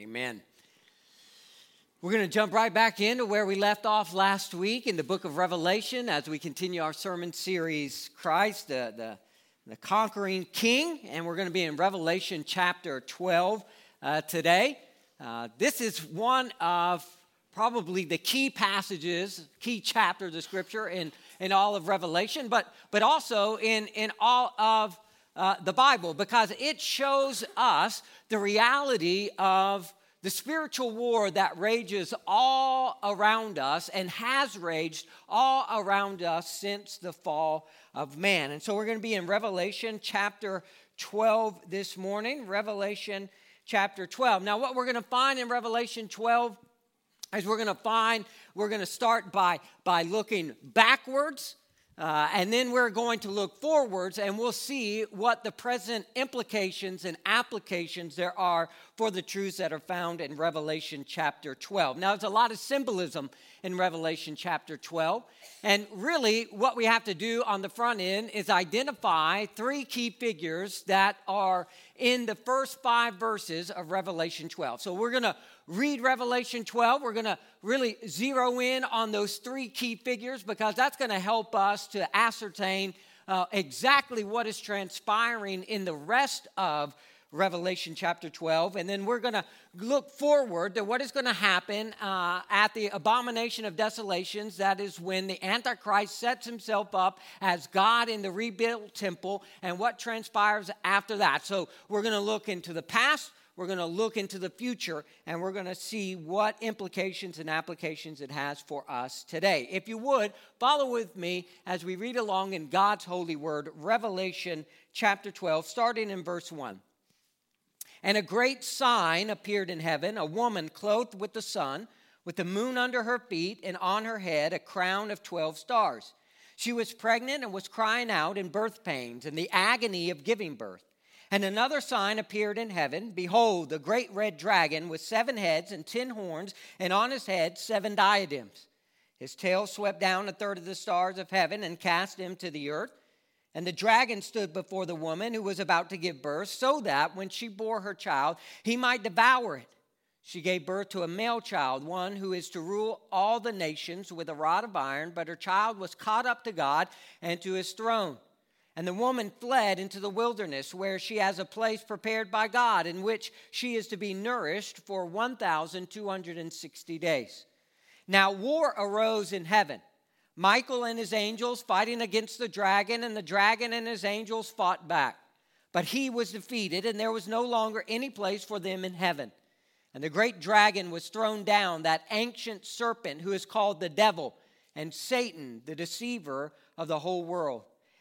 Amen. We're going to jump right back into where we left off last week in the book of Revelation as we continue our sermon series, Christ, the, the, the conquering king. And we're going to be in Revelation chapter 12 uh, today. Uh, this is one of probably the key passages, key chapters of Scripture in, in all of Revelation, but, but also in, in all of uh, the Bible because it shows us the reality of the spiritual war that rages all around us and has raged all around us since the fall of man. And so we're going to be in Revelation chapter 12 this morning. Revelation chapter 12. Now, what we're going to find in Revelation 12 is we're going to find, we're going to start by, by looking backwards uh, and then we're going to look forwards and we'll see what the present implications and applications there are for the truths that are found in Revelation chapter 12. Now, there's a lot of symbolism in Revelation chapter 12. And really, what we have to do on the front end is identify three key figures that are in the first five verses of Revelation 12. So we're going to read Revelation 12. We're going to really zero in on those three key figures because that's going to help us to ascertain uh, exactly what is transpiring in the rest of Revelation chapter 12. And then we're going to look forward to what is going to happen uh, at the abomination of desolations. That is when the Antichrist sets himself up as God in the rebuilt temple and what transpires after that. So we're going to look into the past, we're going to look into the future and we're going to see what implications and applications it has for us today. If you would, follow with me as we read along in God's holy word, Revelation chapter 12, starting in verse 1. And a great sign appeared in heaven a woman clothed with the sun, with the moon under her feet, and on her head a crown of 12 stars. She was pregnant and was crying out in birth pains and the agony of giving birth. And another sign appeared in heaven Behold, the great red dragon with seven heads and ten horns, and on his head seven diadems. His tail swept down a third of the stars of heaven and cast them to the earth. And the dragon stood before the woman who was about to give birth, so that when she bore her child, he might devour it. She gave birth to a male child, one who is to rule all the nations with a rod of iron, but her child was caught up to God and to his throne. And the woman fled into the wilderness, where she has a place prepared by God, in which she is to be nourished for 1,260 days. Now, war arose in heaven. Michael and his angels fighting against the dragon, and the dragon and his angels fought back. But he was defeated, and there was no longer any place for them in heaven. And the great dragon was thrown down, that ancient serpent who is called the devil and Satan, the deceiver of the whole world.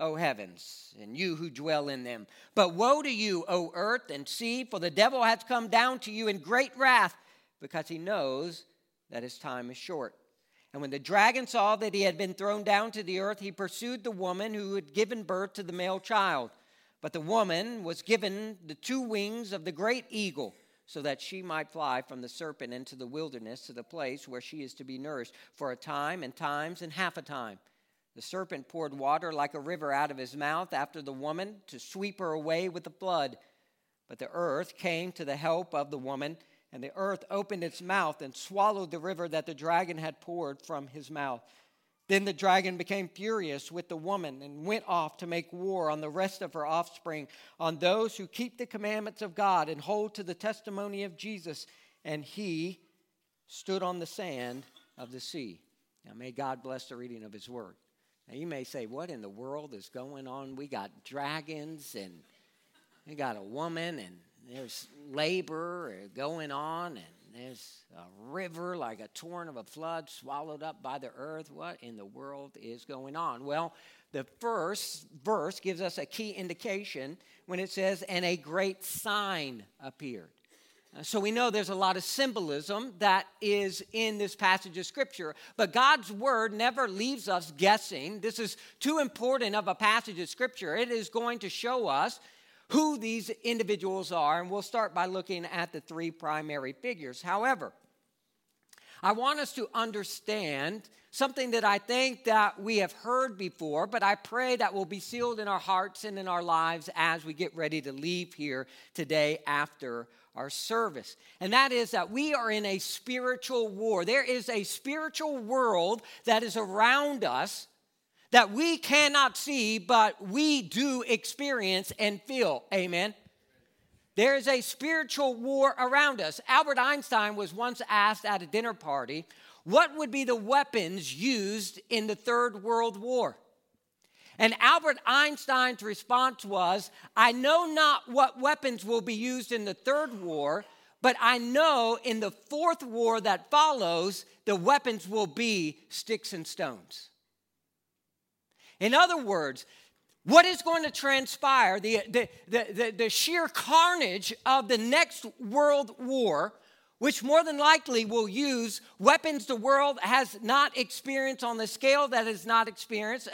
O heavens, and you who dwell in them. But woe to you, O earth and sea, for the devil has come down to you in great wrath, because he knows that his time is short. And when the dragon saw that he had been thrown down to the earth, he pursued the woman who had given birth to the male child. But the woman was given the two wings of the great eagle, so that she might fly from the serpent into the wilderness to the place where she is to be nourished for a time and times and half a time the serpent poured water like a river out of his mouth after the woman to sweep her away with the flood. But the earth came to the help of the woman, and the earth opened its mouth and swallowed the river that the dragon had poured from his mouth. Then the dragon became furious with the woman and went off to make war on the rest of her offspring, on those who keep the commandments of God and hold to the testimony of Jesus. And he stood on the sand of the sea. Now may God bless the reading of his word. You may say, What in the world is going on? We got dragons and we got a woman and there's labor going on and there's a river like a torrent of a flood swallowed up by the earth. What in the world is going on? Well, the first verse gives us a key indication when it says, And a great sign appeared. So we know there's a lot of symbolism that is in this passage of scripture. But God's word never leaves us guessing. This is too important of a passage of scripture. It is going to show us who these individuals are. And we'll start by looking at the three primary figures. However, I want us to understand something that I think that we have heard before, but I pray that will be sealed in our hearts and in our lives as we get ready to leave here today after our service. And that is that we are in a spiritual war. There is a spiritual world that is around us that we cannot see, but we do experience and feel. Amen. There is a spiritual war around us. Albert Einstein was once asked at a dinner party, what would be the weapons used in the Third World War? And Albert Einstein's response was, I know not what weapons will be used in the third war, but I know in the fourth war that follows, the weapons will be sticks and stones. In other words, what is going to transpire, the, the, the, the, sheer carnage of the next world war, which more than likely will use weapons the world has not experienced on the scale that has not experienced,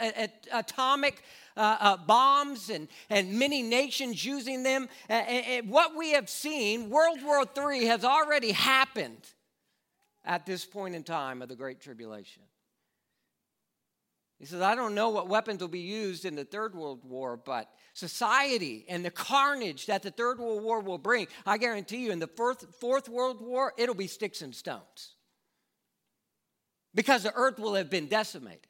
atomic uh, uh, bombs and, and many nations using them. and what we have seen, World War III has already happened at this point in time of the Great Tribulation. He says, I don't know what weapons will be used in the Third World War, but society and the carnage that the Third World War will bring, I guarantee you, in the Fourth, fourth World War, it'll be sticks and stones. Because the earth will have been decimated.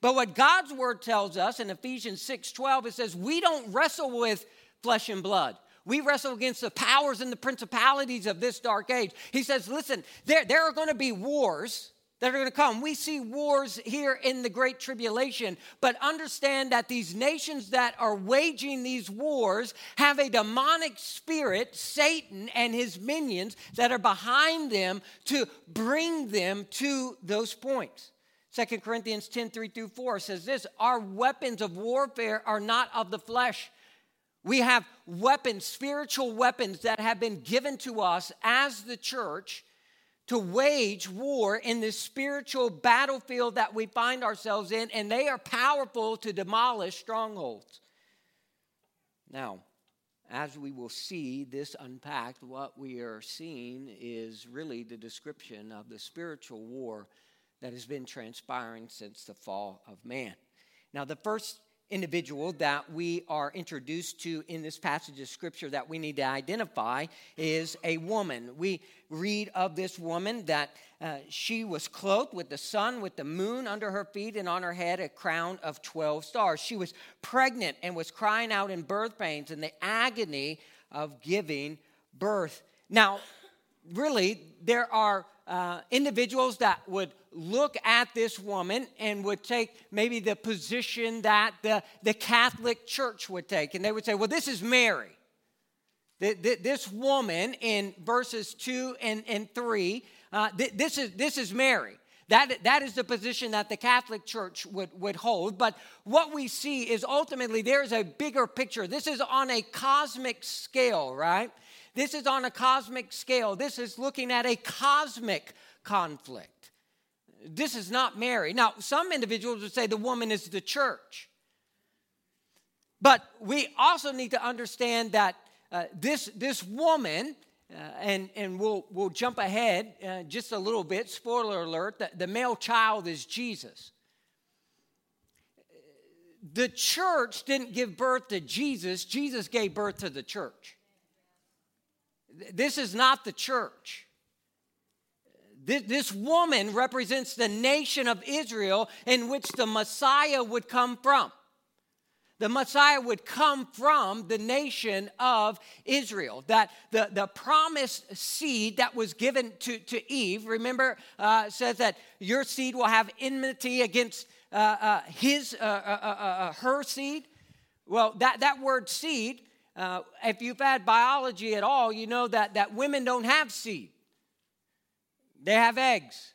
But what God's word tells us in Ephesians 6 12, it says, We don't wrestle with flesh and blood. We wrestle against the powers and the principalities of this dark age. He says, Listen, there, there are going to be wars that are going to come. We see wars here in the Great Tribulation, but understand that these nations that are waging these wars have a demonic spirit, Satan and his minions, that are behind them to bring them to those points. 2 Corinthians 10 3 through 4 says this Our weapons of warfare are not of the flesh. We have weapons, spiritual weapons that have been given to us as the church to wage war in this spiritual battlefield that we find ourselves in, and they are powerful to demolish strongholds. Now, as we will see this unpacked, what we are seeing is really the description of the spiritual war that has been transpiring since the fall of man. Now, the first individual that we are introduced to in this passage of scripture that we need to identify is a woman. We read of this woman that uh, she was clothed with the sun, with the moon under her feet, and on her head a crown of 12 stars. She was pregnant and was crying out in birth pains and the agony of giving birth. Now, really, there are uh, individuals that would look at this woman and would take maybe the position that the, the Catholic Church would take. And they would say, well, this is Mary. This woman in verses 2 and, and 3, uh, this, is, this is Mary. That, that is the position that the Catholic Church would, would hold. But what we see is ultimately there's a bigger picture. This is on a cosmic scale, right? This is on a cosmic scale. This is looking at a cosmic conflict. This is not Mary. Now, some individuals would say the woman is the church. But we also need to understand that uh, this, this woman, uh, and, and we'll, we'll jump ahead uh, just a little bit, spoiler alert, the, the male child is Jesus. The church didn't give birth to Jesus, Jesus gave birth to the church. This is not the church. This woman represents the nation of Israel in which the Messiah would come from. The Messiah would come from the nation of Israel. That the, the promised seed that was given to, to Eve, remember, uh, says that your seed will have enmity against uh, uh, his, uh, uh, uh, her seed. Well, that, that word seed uh, if you've had biology at all, you know that, that women don't have seed, they have eggs.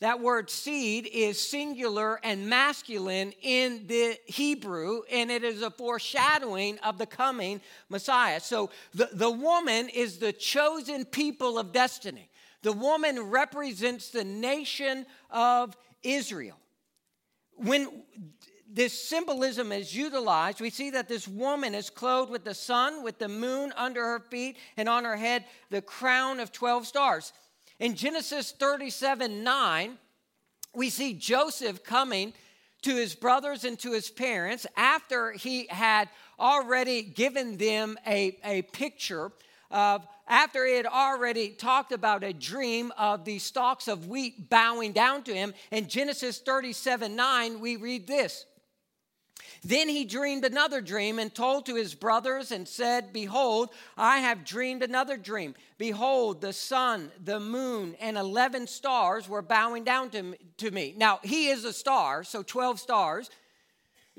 That word seed is singular and masculine in the Hebrew, and it is a foreshadowing of the coming Messiah. So the, the woman is the chosen people of destiny. The woman represents the nation of Israel. When this symbolism is utilized, we see that this woman is clothed with the sun, with the moon under her feet, and on her head the crown of 12 stars. In Genesis 37 9, we see Joseph coming to his brothers and to his parents after he had already given them a, a picture of after he had already talked about a dream of the stalks of wheat bowing down to him. In Genesis 37 9, we read this. Then he dreamed another dream and told to his brothers and said, Behold, I have dreamed another dream. Behold, the sun, the moon, and 11 stars were bowing down to me. To me. Now, he is a star, so 12 stars.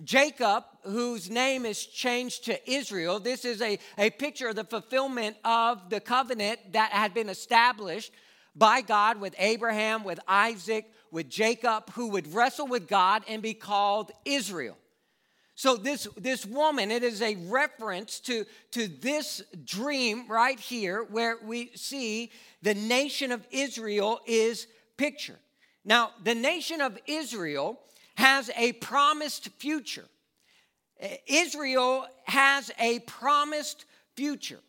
Jacob, whose name is changed to Israel, this is a, a picture of the fulfillment of the covenant that had been established by God with Abraham, with Isaac, with Jacob, who would wrestle with God and be called Israel. So this, this woman, it is a reference to, to this dream right here where we see the nation of Israel is pictured. Now, the nation of Israel has a promised future. Eh, Israel has a promised future.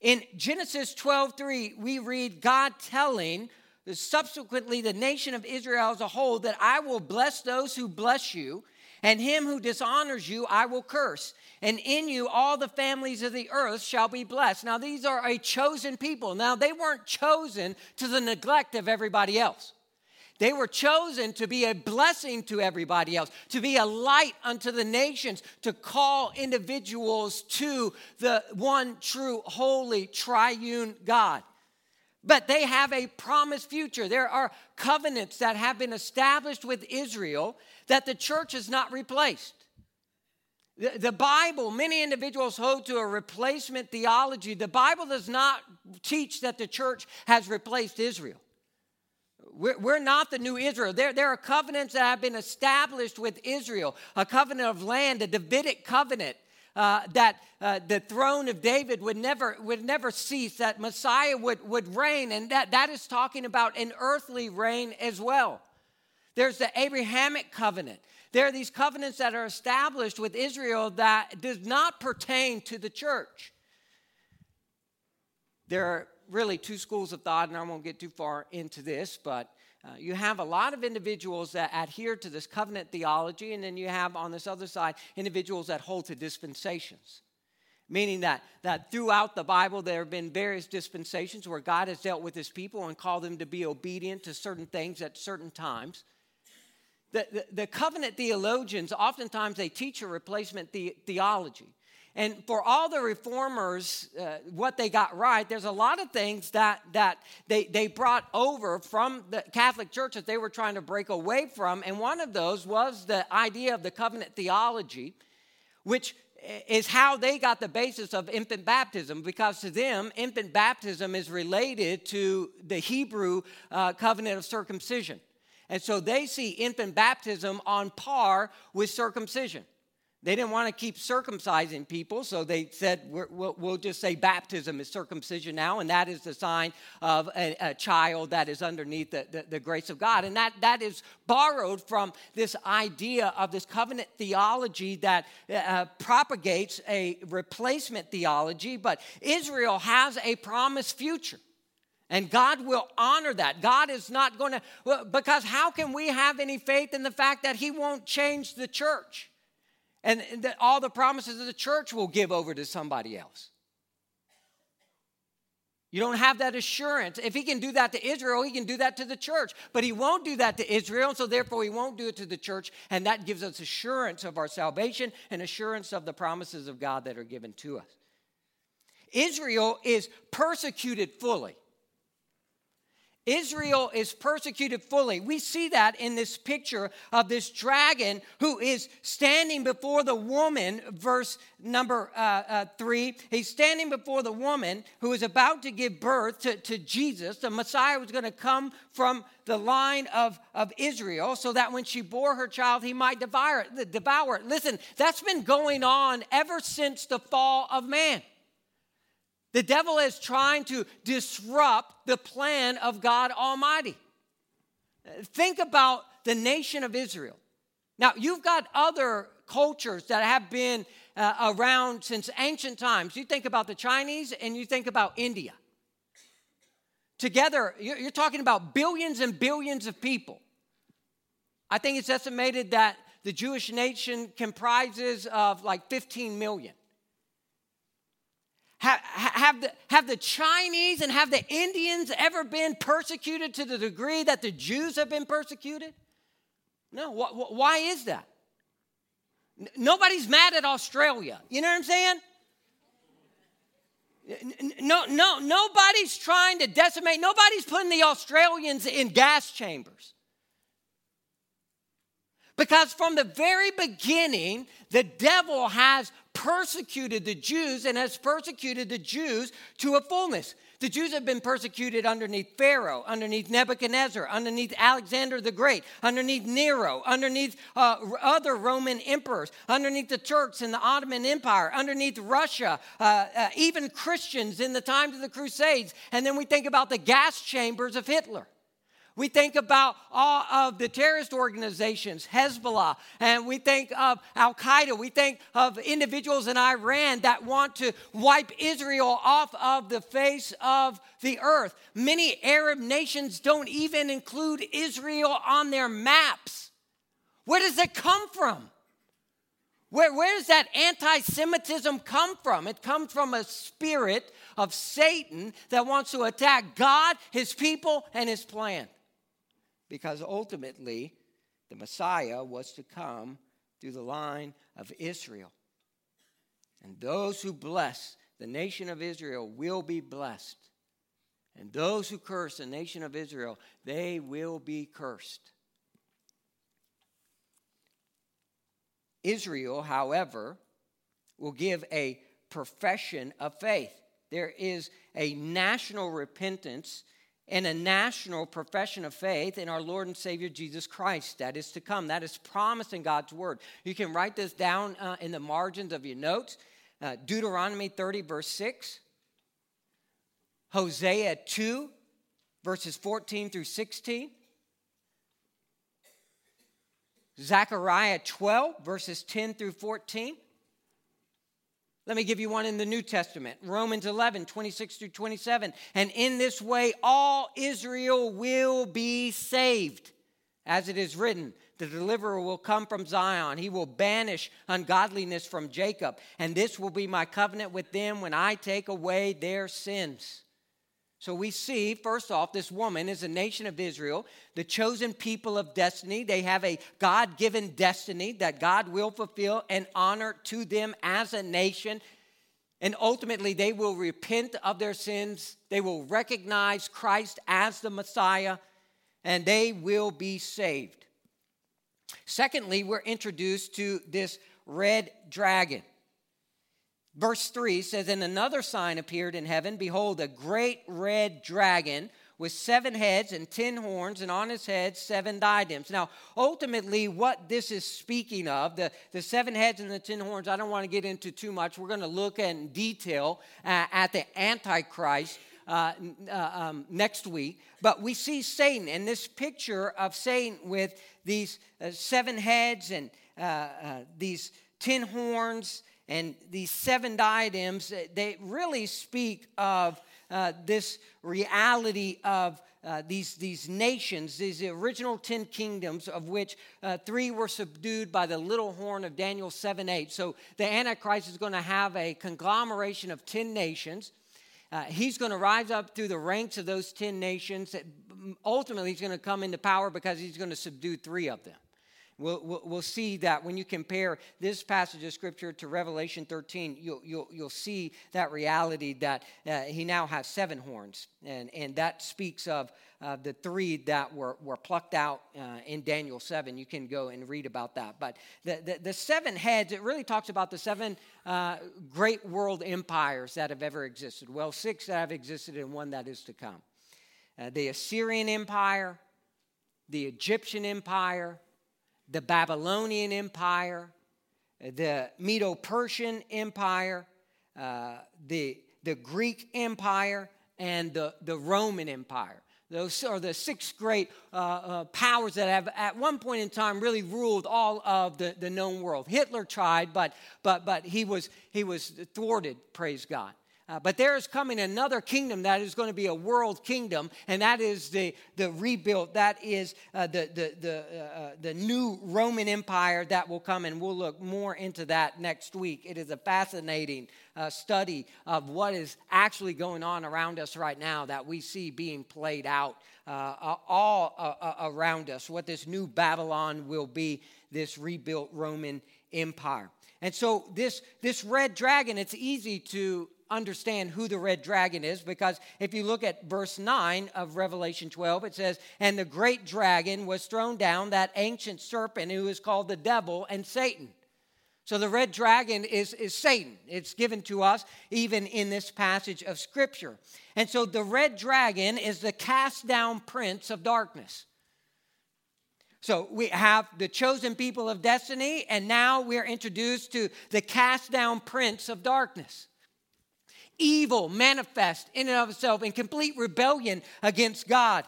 In Genesis 12:3, we read God telling subsequently the nation of Israel as a whole that I will bless those who bless you and him who dishonors you I will curse. And in you all the families of the earth shall be blessed. Now, these are a chosen people. Now, they weren't chosen to the neglect of everybody else. They were chosen to be a blessing to everybody else, to be a light unto the nations, to call individuals to the one true, holy, triune God. But they have a promised future. There are covenants that have been established with Israel that the church has not replaced. The, the Bible, many individuals hold to a replacement theology. The Bible does not teach that the church has replaced Israel. We're, we're not the new Israel. There, there are covenants that have been established with Israel a covenant of land, a Davidic covenant. Uh, that uh, the throne of David would never, would never cease, that Messiah would, would reign, and that, that is talking about an earthly reign as well. There's the Abrahamic covenant. There are these covenants that are established with Israel that does not pertain to the church. There are really two schools of thought, and I won't get too far into this, but uh, you have a lot of individuals that adhere to this covenant theology, and then you have on this other side individuals that hold to dispensations. Meaning that, that throughout the Bible, there have been various dispensations where God has dealt with his people and called them to be obedient to certain things at certain times. The, the, the covenant theologians, oftentimes, they teach a replacement the, theology. And for all the reformers, uh, what they got right, there's a lot of things that, that they, they brought over from the Catholic Church that they were trying to break away from. And one of those was the idea of the covenant theology, which is how they got the basis of infant baptism because to them, infant baptism is related to the Hebrew uh, covenant of circumcision. And so they see infant baptism on par with circumcision. They didn't want to keep circumcising people, so they said, we will we'll just say baptism is circumcision now, and that is the sign of a, a child that is underneath the, the, the, grace of God. And that, that is borrowed from this idea of this covenant theology that uh, propagates a replacement theology, but Israel has a promised future. And God will honor that. God is not going to, because how can we have any faith in the fact that He won't change the church? And that all the promises of the church will give over to somebody else. You don't have that assurance. If he can do that to Israel, he can do that to the church. But he won't do that to Israel, so therefore he won't do it to the church. And that gives us assurance of our salvation and assurance of the promises of God that are given to us. Israel is persecuted fully. Israel is persecuted fully. We see that in this picture of this dragon who is standing before the woman, verse number uh, uh, three. He's standing before the woman who is about to give birth to, to Jesus. The Messiah was going to come from the line of, of Israel so that when she bore her child, he might devour it, devour it. Listen, that's been going on ever since the fall of man. The devil is trying to disrupt the plan of God Almighty. Think about the nation of Israel. Now, you've got other cultures that have been uh, around since ancient times. You think about the Chinese and you think about India. Together, you're talking about billions and billions of people. I think it's estimated that the Jewish nation comprises of like 15 million. Have, have, the, have the Chinese and have the Indians ever been persecuted to the degree that the Jews have been persecuted? No. Why is that? Nobody's mad at Australia. You know what I'm saying? No, no, nobody's trying to decimate, nobody's putting the Australians in gas chambers. Because from the very beginning, the devil has persecuted the Jews and has persecuted the Jews to a fullness. The Jews have been persecuted underneath Pharaoh, underneath Nebuchadnezzar, underneath Alexander the Great, underneath Nero, underneath uh, other Roman emperors, underneath the Turks and the Ottoman Empire, underneath Russia, uh, uh, even Christians in the times of the Crusades. And then we think about the gas chambers of Hitler. We think about all of the terrorist organizations, Hezbollah, and we think of Al Qaeda. We think of individuals in Iran that want to wipe Israel off of the face of the earth. Many Arab nations don't even include Israel on their maps. Where does it come from? Where, where does that anti Semitism come from? It comes from a spirit of Satan that wants to attack God, his people, and his plan because ultimately the Messiah was to come through the line of Israel. And those who bless the nation of Israel will be blessed. And those who curse the nation of Israel, they will be cursed. Israel, however, will give a profession of faith. There is a national repentance and a national profession of faith in our Lord and Savior Jesus Christ that is to come. That is promised in God's Word. You can write this down uh, in the margins of your notes uh, Deuteronomy 30, verse 6, Hosea 2, verses 14 through 16. Zechariah 12, verses 10 through 14. Let me give you one in the New Testament Romans 11, 26 through 27. And in this way, all Israel will be saved. As it is written, the deliverer will come from Zion. He will banish ungodliness from Jacob. And this will be my covenant with them when I take away their sins. So we see, first off, this woman is a nation of Israel, the chosen people of destiny. They have a God given destiny that God will fulfill and honor to them as a nation. And ultimately, they will repent of their sins. They will recognize Christ as the Messiah, and they will be saved. Secondly, we're introduced to this red dragon. Verse 3 says, And another sign appeared in heaven. Behold, a great red dragon with seven heads and ten horns, and on his head seven diadems. Now, ultimately, what this is speaking of, the, the seven heads and the ten horns, I don't want to get into too much. We're going to look in detail uh, at the Antichrist. Uh, uh, um, next week. But we see Satan and this picture of Satan with these uh, seven heads and uh, uh, these ten horns and these seven diadems, uh, they really speak of uh, this reality of uh, these, these nations, these original 10 kingdoms, of which uh, three were subdued by the little horn of Daniel 7 8. So the Antichrist is going to have a conglomeration of 10 nations. Uh, he's going to rise up through the ranks of those 10 nations. Ultimately, he's going to come into power because he's going to subdue three of them. We'll, we'll, we'll, see that when you compare this passage of Scripture to Revelation 13, you'll, you'll, you'll see that reality that uh, he now has seven horns. And, and that speaks of uh, the three that were, were plucked out uh, in Daniel 7. You can go and read about that. But the, the, the seven heads, it really talks about the seven uh, great world empires that have ever existed. Well, six that have existed and one that is to come uh, the Assyrian Empire, the Egyptian Empire, the Babylonian Empire, the Medo Persian Empire, uh, the, the Greek Empire, and the, the Roman Empire. Those are the six great uh, uh, powers that have, at one point in time, really ruled all of the, the known world. Hitler tried, but, but, but he, was, he was thwarted, praise God. Uh, but there is coming another kingdom that is going to be a world kingdom, and that is the, the rebuilt, that is uh, the, the, the, uh, uh, the new Roman Empire that will come, and we'll look more into that next week. It is a fascinating uh, study of what is actually going on around us right now that we see being played out uh, all around us, what this new Babylon will be, this rebuilt Roman Empire. And so this, this red dragon, it's easy to understand who the red dragon is because if you look at verse 9 of Revelation 12, it says, And the great dragon was thrown down, that ancient serpent who is called the devil and Satan. So the red dragon is, is Satan. It's given to us even in this passage of Scripture. And so the red dragon is the cast down prince of darkness. So we have the chosen people of destiny, and now we're introduced to the cast down prince of darkness evil manifest in and of itself in complete rebellion against God.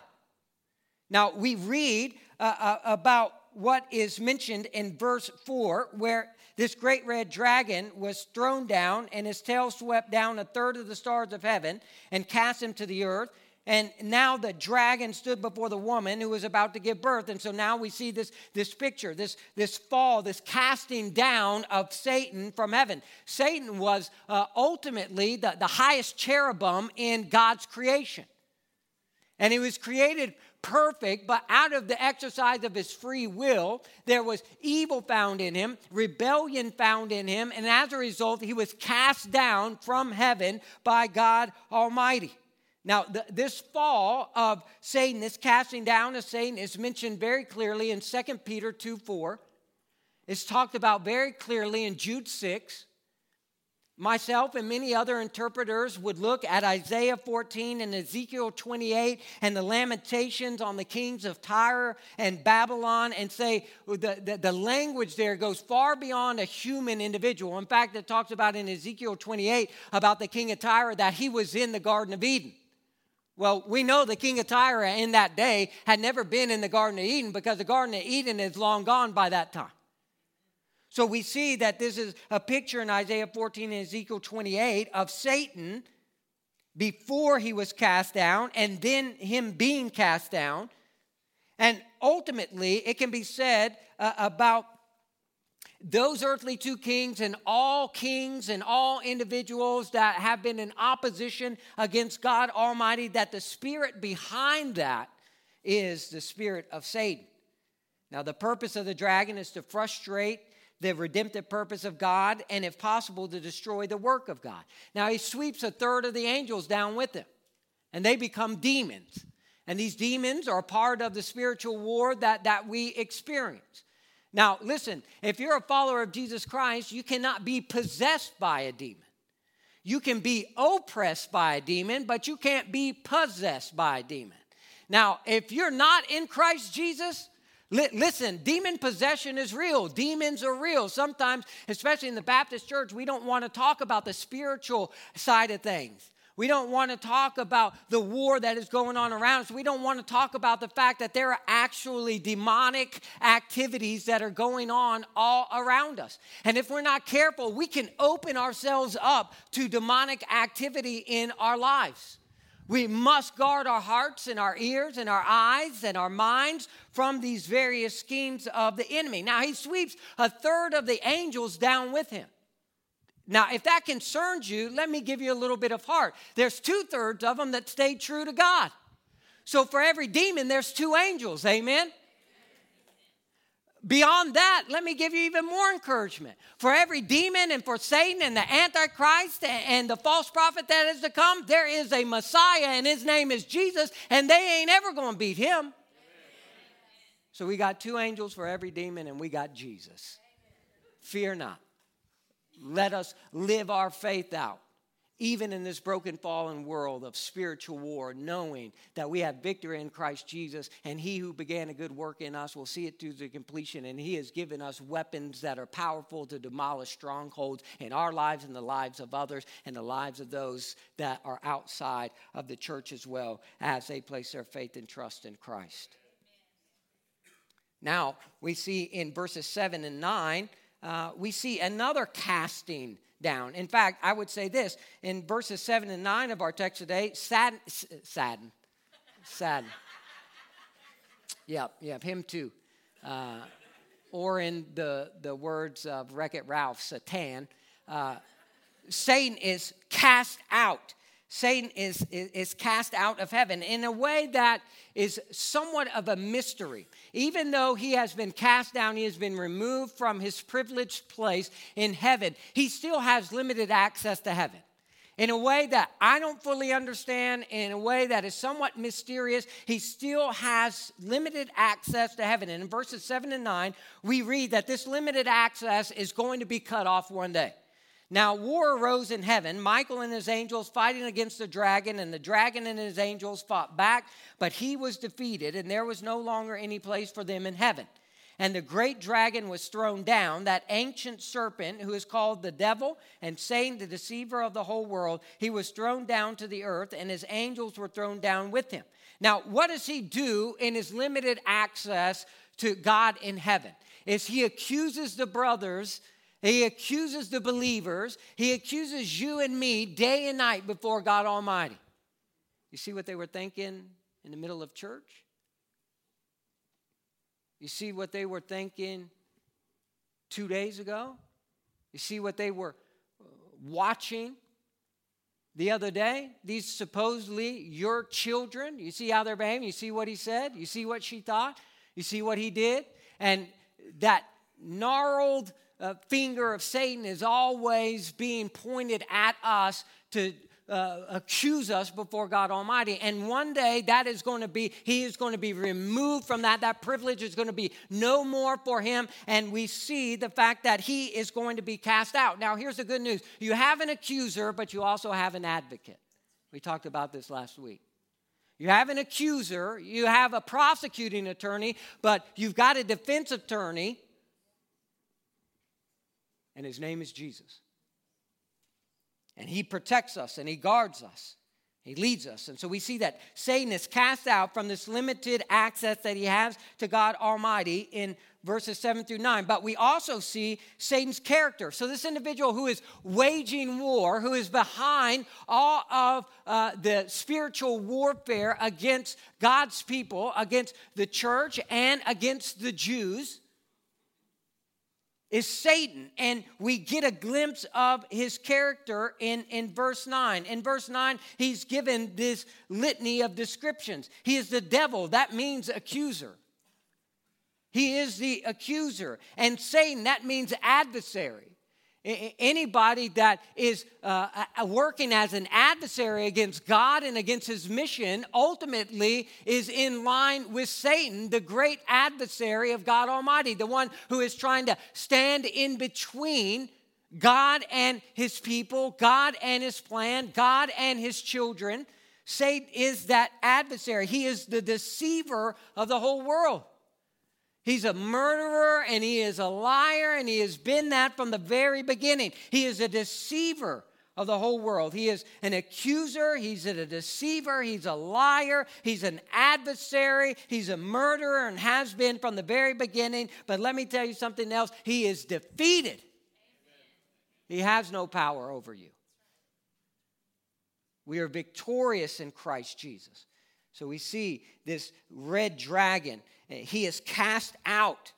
Now, we read uh, uh, about what is mentioned in verse 4, where this great red dragon was thrown down and his tail swept down a third of the stars of heaven and cast him to the earth. And now the dragon stood before the woman who was about to give birth. And so now we see this, this picture, this, this fall, this casting down of Satan from heaven. Satan was uh, ultimately the, the highest cherubim in God's creation. And he was created perfect, but out of the exercise of his free will, there was evil found in him, rebellion found in him, and as a result, he was cast down from heaven by God Almighty. Now, this fall of Satan, this casting down of Satan, is mentioned very clearly in 2 Peter 2 4. It's talked about very clearly in Jude 6. Myself and many other interpreters would look at Isaiah 14 and Ezekiel 28 and the lamentations on the kings of Tyre and Babylon and say the, the, the, language there goes far beyond a human individual. In fact, it talks about in Ezekiel 28 about the king of Tyre that he was in the Garden of Eden. Well, we know the king of Tyre in that day had never been in the Garden of Eden because the Garden of Eden is long gone by that time. So we see that this is a picture in Isaiah 14 and Ezekiel 28 of Satan before he was cast down and then him being cast down. And ultimately, it can be said uh, about those earthly two kings and all kings and all individuals that have been in opposition against God Almighty, that the spirit behind that is the spirit of Satan. Now, the purpose of the dragon is to frustrate the redemptive purpose of God and, if possible, to destroy the work of God. Now, he sweeps a third of the angels down with him, and they become demons. And these demons are part of the spiritual war that, that we experience. Now, listen, if you're a follower of Jesus Christ, you cannot be possessed by a demon. You can be oppressed by a demon, but you can't be possessed by a demon. Now, if you're not in Christ Jesus, li- listen, demon possession is real. Demons are real. Sometimes, especially in the Baptist church, we don't want to talk about the spiritual side of things. We don't want to talk about the war that is going on around us. We don't want to talk about the fact that there are actually demonic activities that are going on all around us. And if we're not careful, we can open ourselves up to demonic activity in our lives. We must guard our hearts and our ears and our eyes and our minds from these various schemes of the enemy. Now, he sweeps a third of the angels down with him. Now, if that concerns you, let me give you a little bit of heart. There's two thirds of them that stayed true to God. So for every demon, there's two angels. Amen? Beyond that, let me give you even more encouragement. For every demon and for Satan and the Antichrist and the false prophet that is to come, there is a Messiah and his name is Jesus, and they ain't ever going to beat him. So we got two angels for every demon, and we got Jesus. Fear not. Let us live our faith out even in this broken, fallen world of spiritual war, knowing that we have victory in Christ Jesus, and He who began a good work in us will see it through to completion, and He has given us weapons that are powerful to demolish strongholds in our lives and the lives of others, and the lives of those that are outside of the church as well, as they place their faith and trust in Christ. Now, we see in verses 7 and 9, uh, we see another casting down. In fact, I would say this in verses 7 and 9 of our text today sadden, sadden, sadden. yep, yep, him too. Uh, or in the, the words of Wreck It Ralph, Satan, uh, Satan is cast out. Satan is, is, is, cast out of heaven in a way that is somewhat of a mystery. Even though he has been cast down, he has been removed from his privileged place in heaven, he still has limited access to heaven. In a way that I don't fully understand, in a way that is somewhat mysterious, he still has limited access to heaven. And in verses 7 and 9, we read that this limited access is going to be cut off one day. Now, war arose in heaven, Michael and his angels fighting against the dragon, and the dragon and his angels fought back, but he was defeated, and there was no longer any place for them in heaven. And the great dragon was thrown down, that ancient serpent who is called the devil and Satan, the deceiver of the whole world. He was thrown down to the earth, and his angels were thrown down with him. Now, what does he do in his limited access to God in heaven? Is he accuses the brothers he accuses the believers. He accuses you and me day and night before God Almighty. You see what they were thinking in the middle of church? You see what they were thinking two days ago? You see what they were uh, watching the other day? These supposedly your children. You see how they're behaving? You see what he said? You see what she thought? You see what he did? And that gnarled uh, finger of Satan is always being pointed at us to uh, accuse us before God Almighty. And one day that is going to be, he is going to be removed from that. That privilege is going to be no more for him. And we see the fact that he is going to be cast out. Now, here's the good news you have an accuser, but you also have an advocate. We talked about this last week. You have an accuser, you have a prosecuting attorney, but you've got a defense attorney and his name is Jesus. And he protects us and he guards us. He leads us. And so we see that Satan is cast out from this limited access that he has to God Almighty in verses 7 through 9. But we also see Satan's character. So, this individual who is waging war, who is behind all of uh, the spiritual warfare against God's people, against the church, and against the Jews is Satan. And we get a glimpse of his character in, in verse 9. In verse 9, he's given this litany of descriptions. He is the devil, that means accuser. He is the accuser. And Satan, that means adversary. Anybody that is uh, working as an adversary against God and against his mission ultimately is in line with Satan, the great adversary of God Almighty, the one who is trying to stand in between God and his people, God and his plan, God and his children. Satan is that adversary, he is the deceiver of the whole world. He's a murderer and he is a liar and he has been that from the very beginning. He is a deceiver of the whole world. He is an accuser, he's a deceiver, he's a liar, he's an adversary, he's a murderer and has been from the very beginning. But let me tell you something else he is defeated. He has no power over you. We are victorious in Christ Jesus. So we see this red dragon he is cast out.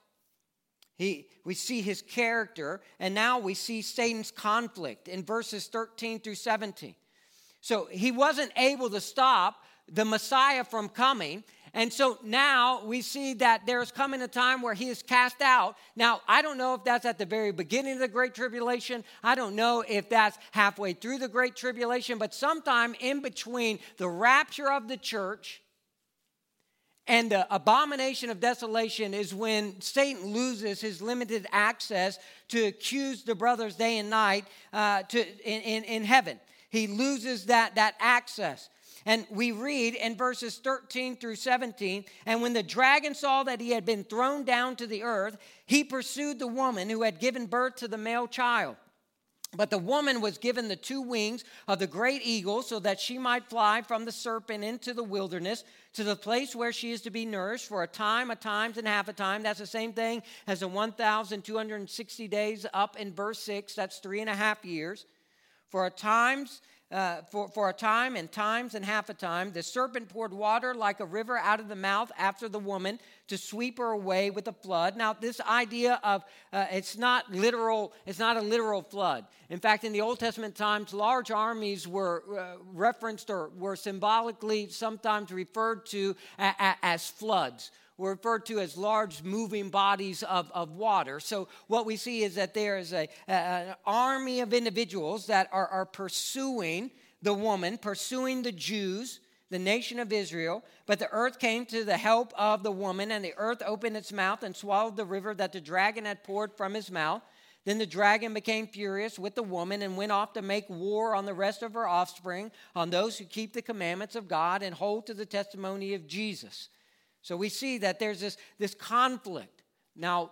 He, we see his character, and now we see Satan's conflict in verses 13 through 17. So he wasn't able to stop the Messiah from coming, And so now we see that there's coming a time where he is cast out. Now, I don't know if that's at the very beginning of the Great Tribulation. I don't know if that's halfway through the Great Tribulation, but sometime in between the rapture of the church and the abomination of desolation is when Satan loses his limited access to accuse the brothers day and night uh, to, in, in, in heaven. He loses that, that access. And we read in verses 13 through 17 And when the dragon saw that he had been thrown down to the earth, he pursued the woman who had given birth to the male child. But the woman was given the two wings of the great eagle so that she might fly from the serpent into the wilderness to the place where she is to be nourished for a time, a times, and half a time. That's the same thing as the 1,260 days up in verse 6. That's three and a half years. For a times uh, for, for a time and times and half a time. The serpent poured water like a river out of the mouth after the woman to sweep her away with a flood. Now, this idea of uh, it's not literal, it's not a literal flood. In fact, in the Old Testament times, large armies were uh, referenced or were symbolically sometimes referred to a, a, as floods were referred to as large moving bodies of, of water. So, what we see is that there is a, a an army of individuals that are, are pursuing the woman, pursuing the Jews, the nation of Israel. But the earth came to the help of the woman, and the earth opened its mouth and swallowed the river that the dragon had poured from his mouth. Then the dragon became furious with the woman and went off to make war on the rest of her offspring, on those who keep the commandments of God and hold to the testimony of Jesus. So we see that there's this, this conflict. Now,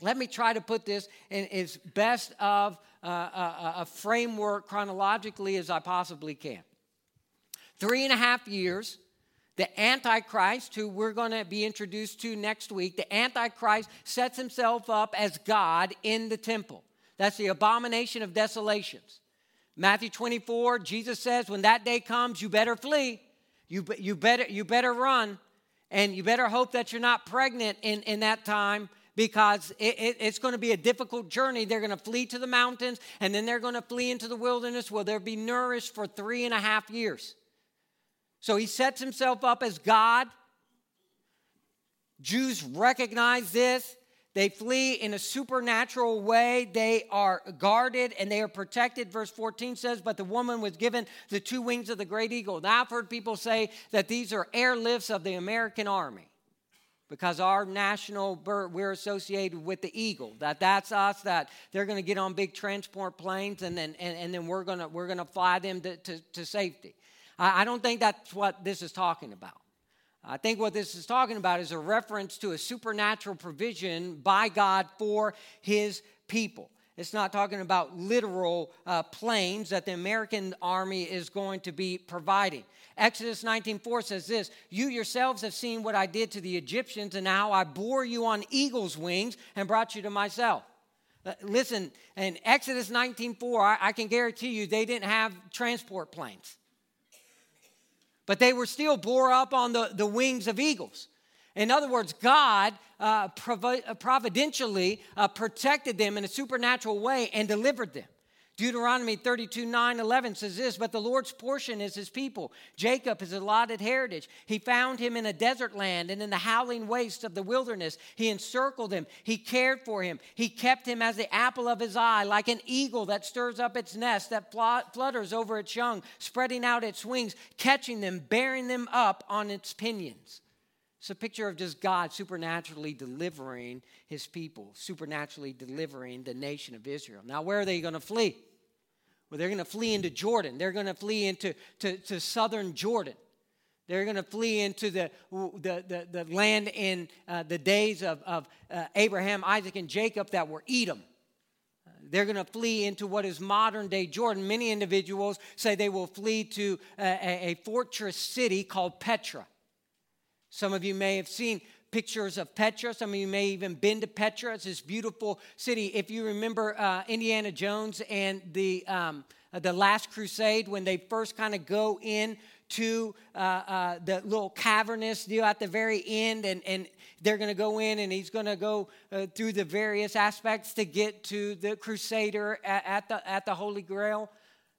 let me try to put this in as best of uh, a, a framework chronologically as I possibly can. Three and a half years, the Antichrist, who we're going to be introduced to next week, the Antichrist sets himself up as God in the temple. That's the abomination of desolations. Matthew 24, Jesus says, when that day comes, you better flee. You, you, better, you better run. And you better hope that you're not pregnant in, in that time because it, it, it's going to be a difficult journey. They're going to flee to the mountains and then they're going to flee into the wilderness where they'll be nourished for three and a half years. So he sets himself up as God. Jews recognize this. They flee in a supernatural way. They are guarded and they are protected. Verse 14 says, But the woman was given the two wings of the great eagle. Now, I've heard people say that these are airlifts of the American Army because our national bird, we're associated with the eagle. That that's us, that they're going to get on big transport planes and then, and, and then we're going to we're gonna fly them to, to, to safety. I, I don't think that's what this is talking about. I think what this is talking about is a reference to a supernatural provision by God for his people. It's not talking about literal uh, planes that the American army is going to be providing. Exodus 19:4 says this, "You yourselves have seen what I did to the Egyptians and how I bore you on eagle's wings and brought you to myself." Uh, listen, in Exodus 19:4, I, I can guarantee you they didn't have transport planes but they were still bore up on the, the wings of eagles. In other words, God uh, uh, providentially uh, protected them in a supernatural way and delivered them. Deuteronomy 32 9 11 says this, but the Lord's portion is his people. Jacob is allotted heritage. He found him in a desert land and in the howling wastes of the wilderness. He encircled him. He cared for him. He kept him as the apple of his eye, like an eagle that stirs up its nest, that flutters over its young, spreading out its wings, catching them, bearing them up on its pinions. It's a picture of just God supernaturally delivering his people, supernaturally delivering the nation of Israel. Now, where are they going to flee? Well, they're going to flee into Jordan. They're going to flee into to, to southern Jordan. They're going to flee into the, the, the, the land in uh, the days of, of uh, Abraham, Isaac, and Jacob that were Edom. They're going to flee into what is modern day Jordan. Many individuals say they will flee to a, a fortress city called Petra. Some of you may have seen pictures of Petra. Some of you may even been to Petra. It's this beautiful city. If you remember uh, Indiana Jones and the um, uh, the Last Crusade, when they first kind of go in to uh, uh, the little cavernous deal at the very end, and, and they're going to go in and he's going to go uh, through the various aspects to get to the Crusader at, at, the, at the Holy Grail.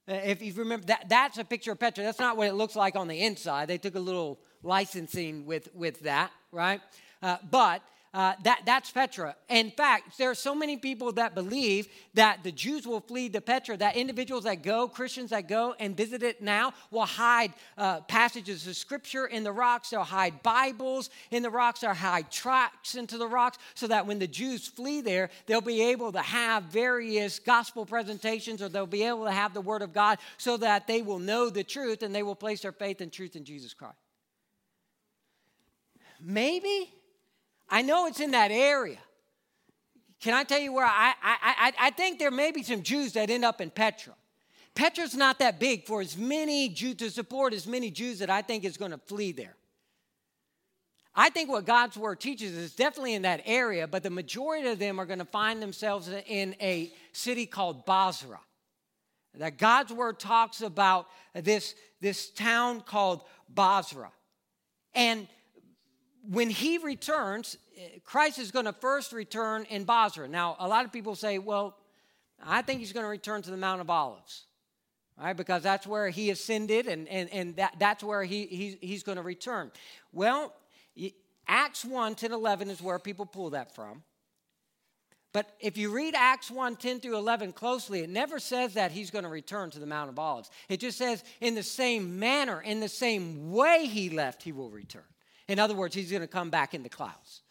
Uh, if you remember, that, that's a picture of Petra. That's not what it looks like on the inside. They took a little licensing with, with that, right? Uh, but uh, that, that's Petra. In fact, there are so many people that believe that the Jews will flee to Petra, that individuals that go, Christians that go and visit it now, will hide uh, passages of scripture in the rocks. They'll hide Bibles in the rocks. They'll hide tracts into the rocks so that when the Jews flee there, they'll be able to have various gospel presentations or they'll be able to have the Word of God so that they will know the truth and they will place their faith and truth in Jesus Christ. Maybe I know it's in that area. Can I tell you where I, I, I, I think there may be some Jews that end up in Petra. Petra's not that big for as many Jews to support as many Jews that I think is going to flee there. I think what God's word teaches is definitely in that area, but the majority of them are going to find themselves in a city called Bozrah. That God's word talks about this, this town called Bozrah. And when he returns, eh, Christ is going to first return in Bozrah. Now, a lot of people say, well, I think he's going to return to the Mount of Olives, right? Because that's where he ascended and, and, and that, that's where he, he, he's going to return. Well, Acts 1 10 11 is where people pull that from. But if you read Acts 1 10 through 11 closely, it never says that he's going to return to the Mount of Olives. It just says, in the same manner, in the same way he left, he will return. In other words, he's going to come back in the clouds.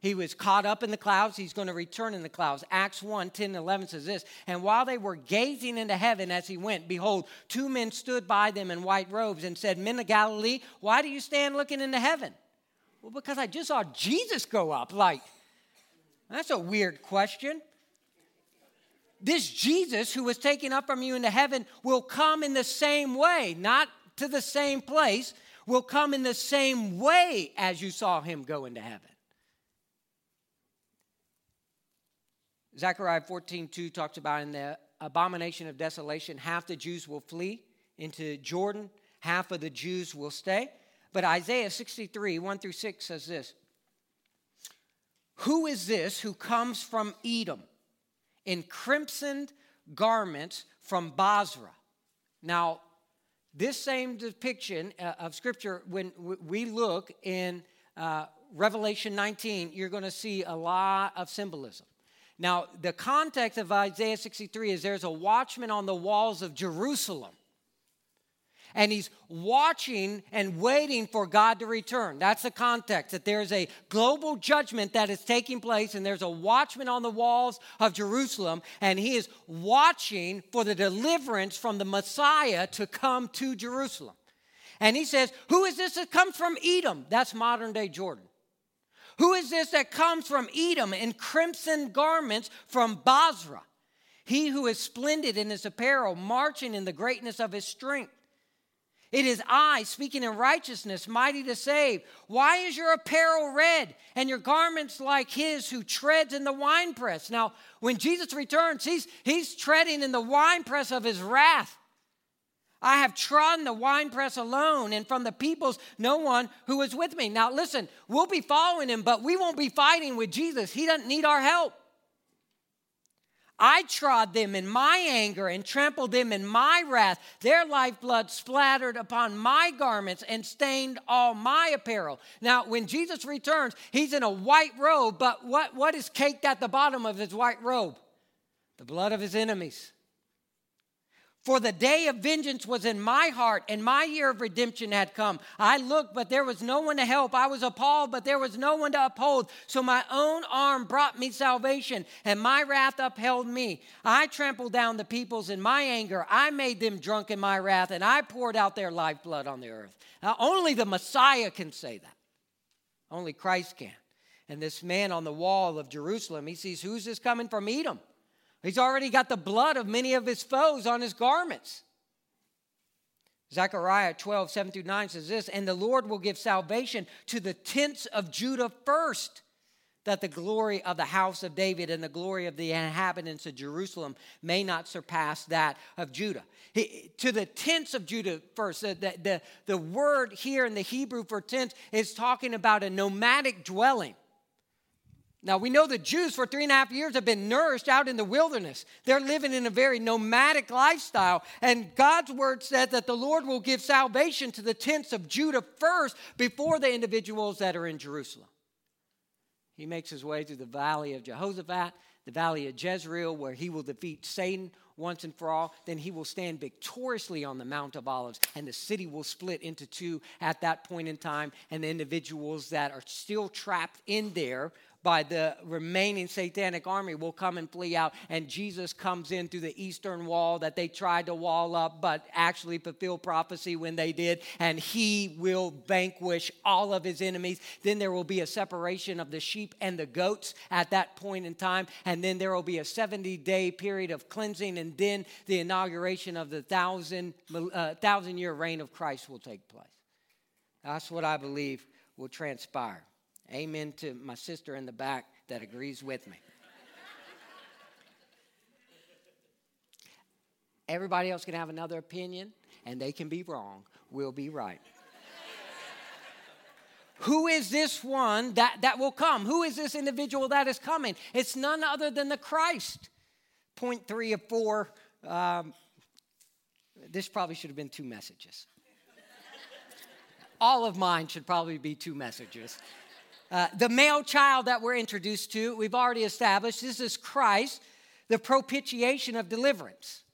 He was caught up in the clouds. He's going to return in the clouds. Acts 1 10 and 11 says this And while they were gazing into heaven as he went, behold, two men stood by them in white robes and said, Men of Galilee, why do you stand looking into heaven? Well, because I just saw Jesus go up. Like, that's a weird question. This Jesus who was taken up from you into heaven will come in the same way, not to the same place, will come in the same way as you saw him go into heaven. Zechariah 14, 2 talks about in the abomination of desolation, half the Jews will flee into Jordan, half of the Jews will stay. But Isaiah 63, 1 through 6 says this Who is this who comes from Edom in crimsoned garments from Bozrah? Now, this same depiction uh, of Scripture, when we look in uh, Revelation 19, you're going to see a lot of symbolism. Now, the context of Isaiah 63 is there's a watchman on the walls of Jerusalem and he's watching and waiting for God to return. That's the context, that there's a global judgment that is taking place, and there's a watchman on the walls of Jerusalem, and he is watching for the deliverance from the Messiah to come to Jerusalem. And he says, Who is this that comes from Edom? That's modern day Jordan. Who is this that comes from Edom in crimson garments from Bozrah? He who is splendid in his apparel, marching in the greatness of his strength. It is I speaking in righteousness, mighty to save. Why is your apparel red and your garments like his who treads in the winepress? Now, when Jesus returns, he's, he's treading in the winepress of his wrath. I have trodden the winepress alone, and from the peoples, no one who is with me. Now, listen, we'll be following him, but we won't be fighting with Jesus. He doesn't need our help. I trod them in my anger and trampled them in my wrath. Their lifeblood splattered upon my garments and stained all my apparel. Now, when Jesus returns, he's in a white robe, but what, what is caked at the bottom of his white robe? The blood of his enemies. For the day of vengeance was in my heart, and my year of redemption had come. I looked, but there was no one to help. I was appalled, but there was no one to uphold. So my own arm brought me salvation, and my wrath upheld me. I trampled down the peoples in my anger. I made them drunk in my wrath, and I poured out their lifeblood on the earth. Now, only the Messiah can say that. Only Christ can. And this man on the wall of Jerusalem, he sees who's this coming from Edom? He's already got the blood of many of his foes on his garments. Zechariah 12, 7 through 9 says this, and the Lord will give salvation to the tents of Judah first, that the glory of the house of David and the glory of the inhabitants of Jerusalem may not surpass that of Judah. He, to the tents of Judah first. The, the, the word here in the Hebrew for tents is talking about a nomadic dwelling. Now, we know the Jews for three and a half years have been nourished out in the wilderness. They're living in a very nomadic lifestyle. And God's word said that the Lord will give salvation to the tents of Judah first before the individuals that are in Jerusalem. He makes his way through the valley of Jehoshaphat, the valley of Jezreel, where he will defeat Satan once and for all. Then he will stand victoriously on the Mount of Olives, and the city will split into two at that point in time. And the individuals that are still trapped in there by the remaining satanic army will come and flee out. And Jesus comes in through the eastern wall that they tried to wall up, but actually fulfill prophecy when they did. And he will vanquish all of his enemies. Then there will be a separation of the sheep and the goats at that point in time. And then there will be a 70 day period of cleansing. And then the inauguration of the thousand, uh, thousand year reign of Christ will take place. That's what I believe will transpire. Amen to my sister in the back that agrees with me. Everybody else can have another opinion, and they can be wrong. We'll be right. Who is this one that, that will come? Who is this individual that is coming? It's none other than the Christ. Point three of four. Um, this probably should have been two messages. All of mine should probably be two messages. Uh, the male child that we're introduced to, we've already established, this is Christ, the propitiation of deliverance.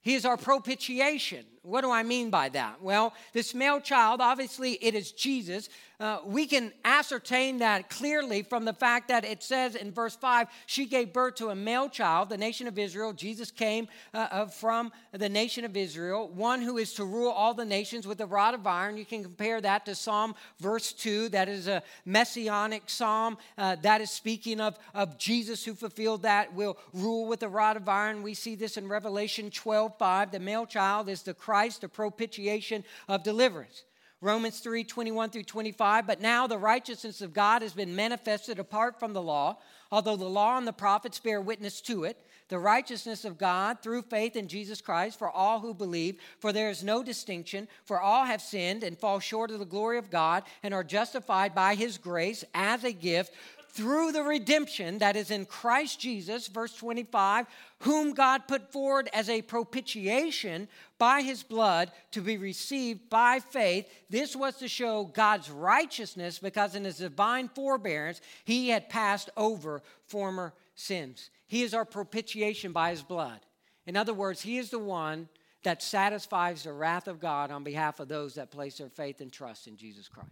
He is our propitiation. What do I mean by that? Well, this male child, obviously, it is Jesus. Uh, we can ascertain that clearly from the fact that it says in verse 5 she gave birth to a male child, the nation of Israel. Jesus came uh, uh, from the nation of Israel, one who is to rule all the nations with a rod of iron. You can compare that to Psalm verse 2. That is a messianic psalm uh, that is speaking of, of Jesus who fulfilled that, will rule with a rod of iron. We see this in Revelation 12 5. The male child is the Christ Christ, the propitiation of deliverance. Romans 3 21 through 25. But now the righteousness of God has been manifested apart from the law, although the law and the prophets bear witness to it. The righteousness of God through faith in Jesus Christ for all who believe, for there is no distinction, for all have sinned and fall short of the glory of God and are justified by his grace as a gift through the redemption that is in Christ Jesus, verse 25, whom God put forward as a propitiation by his blood to be received by faith. This was to show God's righteousness because in his divine forbearance he had passed over former sins. He is our propitiation by his blood. In other words, he is the one that satisfies the wrath of God on behalf of those that place their faith and trust in Jesus Christ.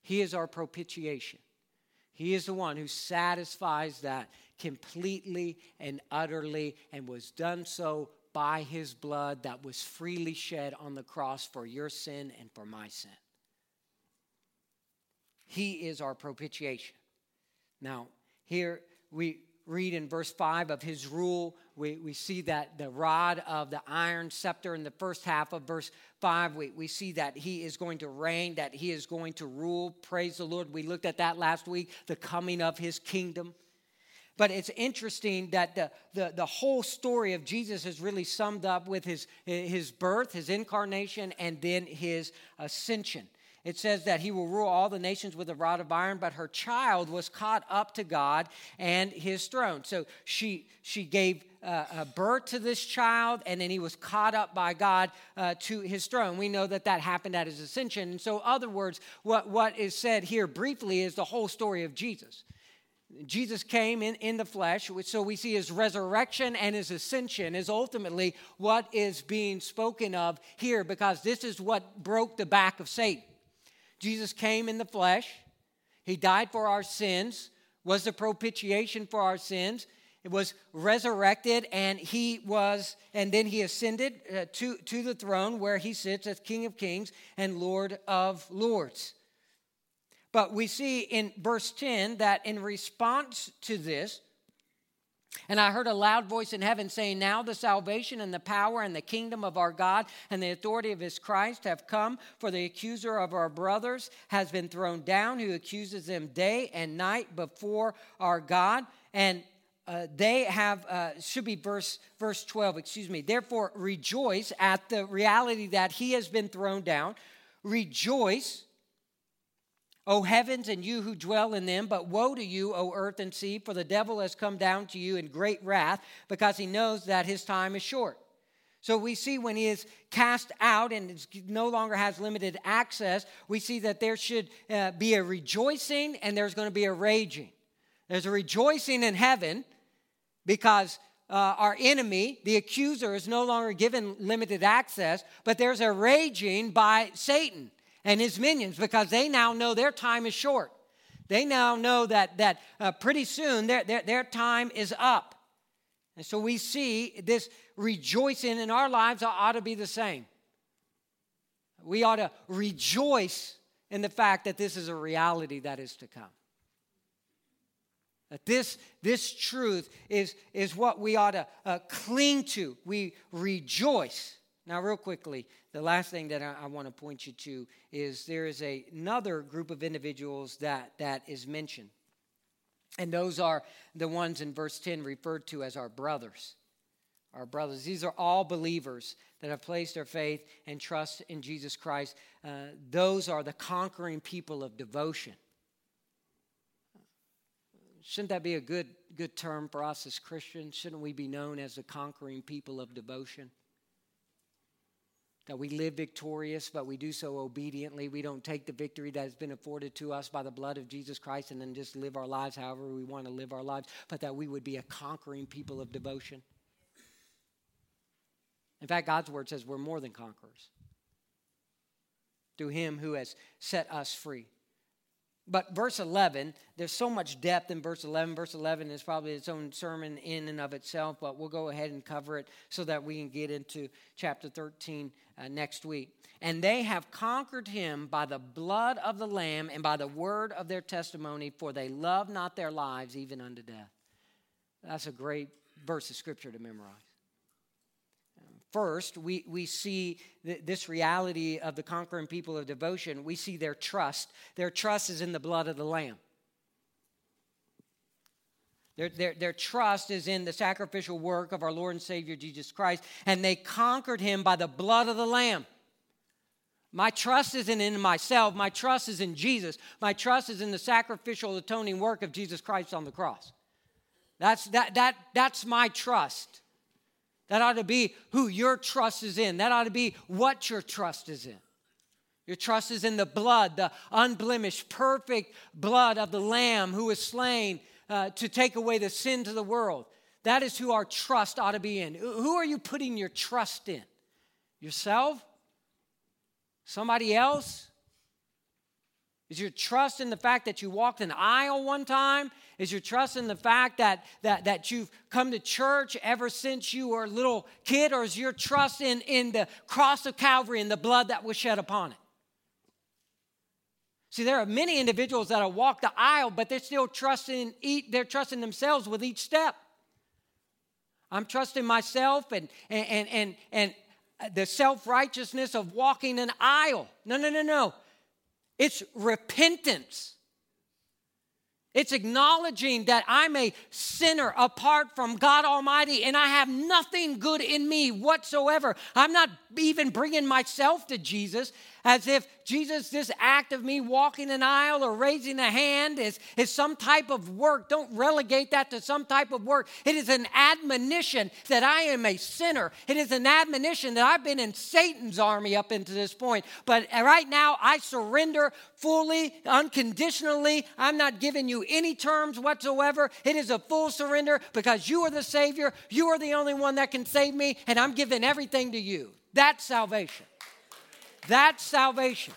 He is our propitiation. He is the one who satisfies that completely and utterly and was done so by his blood that was freely shed on the cross for your sin and for my sin. He is our propitiation. Now, here we read in verse 5 of his rule, we, we see that the rod of the iron scepter in the first half of verse 5, we, we see that he is going to reign, that he is going to rule. Praise the Lord. We looked at that last week, the coming of his kingdom. But it's interesting that the, the, the whole story of Jesus is really summed up with his, his birth, his incarnation, and then his ascension. It says that he will rule all the nations with a rod of iron, but her child was caught up to God and his throne. So she, she gave uh, birth to this child, and then he was caught up by God uh, to his throne. We know that that happened at his ascension. And so, other words, what, what is said here briefly is the whole story of Jesus. Jesus came in, in the flesh, so we see his resurrection and his ascension is ultimately what is being spoken of here because this is what broke the back of Satan. Jesus came in the flesh. He died for our sins, was the propitiation for our sins. It was resurrected, and he was, and then he ascended uh, to, to the throne where he sits as King of Kings and Lord of Lords. But we see in verse 10 that in response to this, and I heard a loud voice in heaven saying, Now the salvation and the power and the kingdom of our God and the authority of his Christ have come, for the accuser of our brothers has been thrown down, who accuses them day and night before our God. And uh, they have uh, should be verse verse 12 excuse me therefore rejoice at the reality that he has been thrown down rejoice O heavens, and you who dwell in them, but woe to you, O earth and sea, for the devil has come down to you in great wrath, because he knows that his time is short. So we see when he is cast out and no longer has limited access, we see that there should uh, be a rejoicing and there's going to be a raging. There's a rejoicing in heaven because uh, our enemy, the accuser, is no longer given limited access, but there's a raging by Satan and his minions because they now know their time is short. They now know that, that uh, pretty soon their, their, their time is up. And so we see this rejoicing in our lives ought to be the same. We ought to rejoice in the fact that this is a reality that is to come. That this, this truth is, is what we ought to uh, cling to. We rejoice. Now, real quickly, the last thing that I, I want to point you to is there is a, another group of individuals that, that is mentioned. And those are the ones in verse 10 referred to as our brothers. Our brothers. These are all believers that have placed their faith and trust in Jesus Christ. Uh, those are the conquering people of devotion. Shouldn't that be a good, good term for us as Christians? Shouldn't we be known as the conquering people of devotion? That we live victorious, but we do so obediently. We don't take the victory that has been afforded to us by the blood of Jesus Christ and then just live our lives however we want to live our lives, but that we would be a conquering people of devotion. In fact, God's word says we're more than conquerors through Him who has set us free. But verse 11, there's so much depth in verse 11. Verse 11 is probably its own sermon in and of itself, but we'll go ahead and cover it so that we can get into chapter 13 uh, next week. And they have conquered him by the blood of the Lamb and by the word of their testimony, for they love not their lives even unto death. That's a great verse of scripture to memorize. First, we, we see th- this reality of the conquering people of devotion. We see their trust. Their trust is in the blood of the Lamb. Their, their, their trust is in the sacrificial work of our Lord and Savior Jesus Christ, and they conquered him by the blood of the Lamb. My trust isn't in myself, my trust is in Jesus. My trust is in the sacrificial atoning work of Jesus Christ on the cross. That's, that, that, that's my trust. That ought to be who your trust is in. That ought to be what your trust is in. Your trust is in the blood, the unblemished, perfect blood of the Lamb who was slain uh, to take away the sins of the world. That is who our trust ought to be in. Who are you putting your trust in? Yourself? Somebody else? Is your trust in the fact that you walked an aisle one time? Is your trust in the fact that, that, that you've come to church ever since you were a little kid? Or is your trust in, in the cross of Calvary and the blood that was shed upon it? See, there are many individuals that have walked the aisle, but they're still trusting, they're trusting themselves with each step. I'm trusting myself and, and, and, and, and the self righteousness of walking an aisle. No, no, no, no. It's repentance. It's acknowledging that I'm a sinner apart from God Almighty and I have nothing good in me whatsoever. I'm not even bringing myself to Jesus as if Jesus, this act of me walking an aisle or raising a hand is, is some type of work. Don't relegate that to some type of work. It is an admonition that I am a sinner. It is an admonition that I've been in Satan's army up into this point. But right now, I surrender fully, unconditionally. I'm not giving you any terms whatsoever. It is a full surrender because you are the Savior. You are the only one that can save me, and I'm giving everything to you. That's salvation. That's salvation.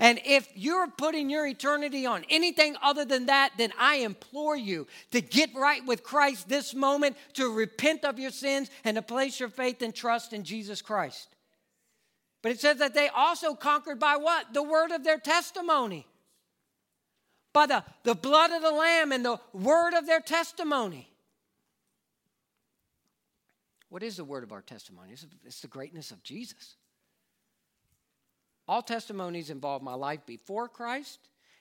And if you're putting your eternity on anything other than that, then I implore you to get right with Christ this moment, to repent of your sins, and to place your faith and trust in Jesus Christ. But it says that they also conquered by what? The word of their testimony. By the, the blood of the Lamb and the word of their testimony. What is the word of our testimony? It's, it's the greatness of Jesus. All testimonies involve my life before Christ,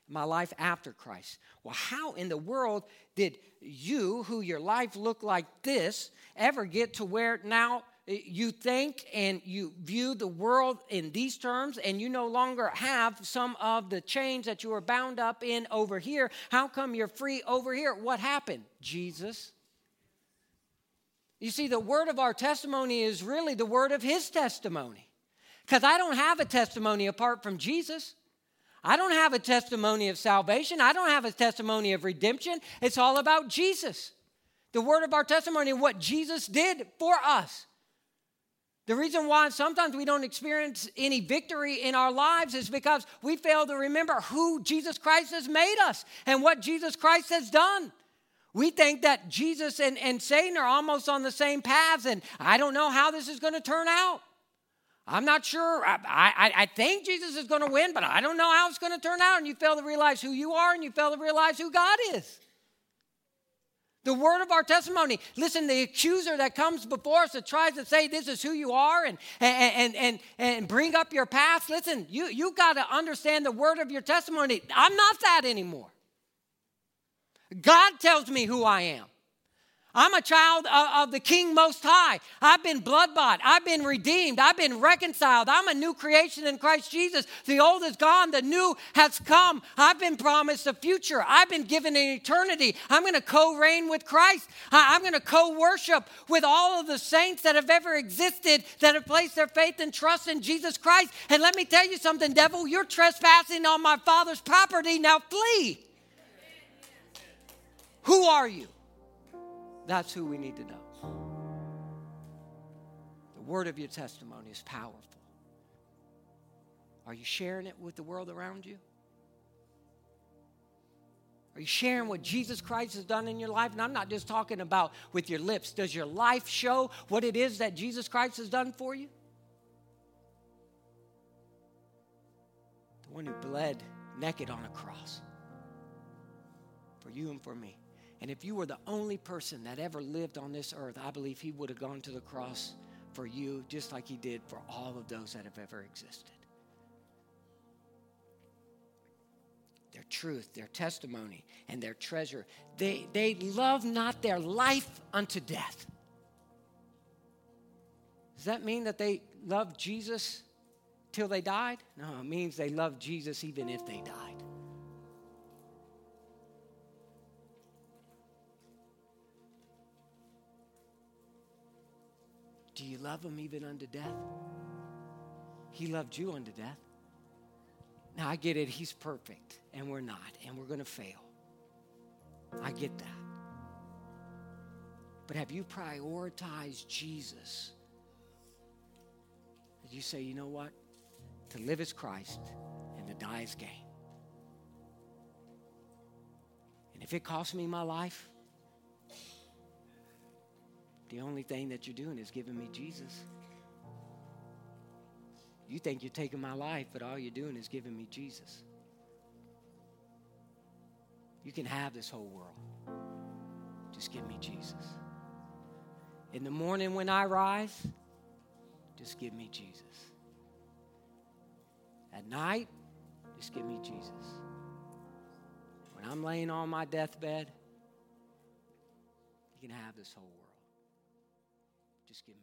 my life after Christ. Well, how in the world did you, who your life looked like this, ever get to where now eh, you think and you view the world in these terms and you no longer have some of the chains that you were bound up in over here. How come you're free over here? What happened? Jesus. You see, the word of our testimony is really the word of his testimony. Because I don't have a testimony apart from Jesus. I don't have a testimony of salvation. I don't have a testimony of redemption. It's all about Jesus. The word of our testimony what Jesus did for us. The reason why sometimes we don't experience any victory in our lives is because we fail to remember who Jesus Christ has made us and what Jesus Christ has done. We think that Jesus and, and Satan are almost on the same paths, and I don't know how this is going to turn out. I'm not sure. I, I, I think Jesus is going to win, but I don't know how it's going to turn out. And you fail to realize who you are, and you fail to realize who God is. The word of our testimony. Listen, the accuser that comes before us that tries to say this is who you are and, and, and, and bring up your past. Listen, you, you got to understand the word of your testimony. I'm not that anymore. God tells me who I am. I'm a child of, the King Most High. I've been blood bought. I've been redeemed. I've been reconciled. I'm a new creation in Christ Jesus. The old is gone. The new has come. I've been promised a future. I've been given an eternity. I'm going to co reign with Christ. I'm going to co worship with all of the saints that have ever existed that have placed their faith and trust in Jesus Christ. And let me tell you something, devil, you're trespassing on my father's property. Now flee. Who are you? That's who we need to know. The word of your testimony is powerful. Are you sharing it with the world around you? Are you sharing what Jesus Christ has done in your life? And I'm not just talking about with your lips. Does your life show what it is that Jesus Christ has done for you? The one who bled naked on a cross for you and for me. And if you were the only person that ever lived on this earth, I believe he would have gone to the cross for you just like he did for all of those that have ever existed. Their truth, their testimony, and their treasure. They, they love not their life unto death. Does that mean that they loved Jesus till they died? No, it means they loved Jesus even if they died. You love him even unto death? He loved you unto death. Now, I get it, he's perfect, and we're not, and we're going to fail. I get that. But have you prioritized Jesus? Did you say, you know what? To live is Christ, and to die is gain. And if it costs me my life, the only thing that you're doing is giving me Jesus. You think you're taking my life, but all you're doing is giving me Jesus. You can have this whole world. Just give me Jesus. In the morning when I rise, just give me Jesus. At night, just give me Jesus. When I'm laying on my deathbed, you can have this whole world. Just give me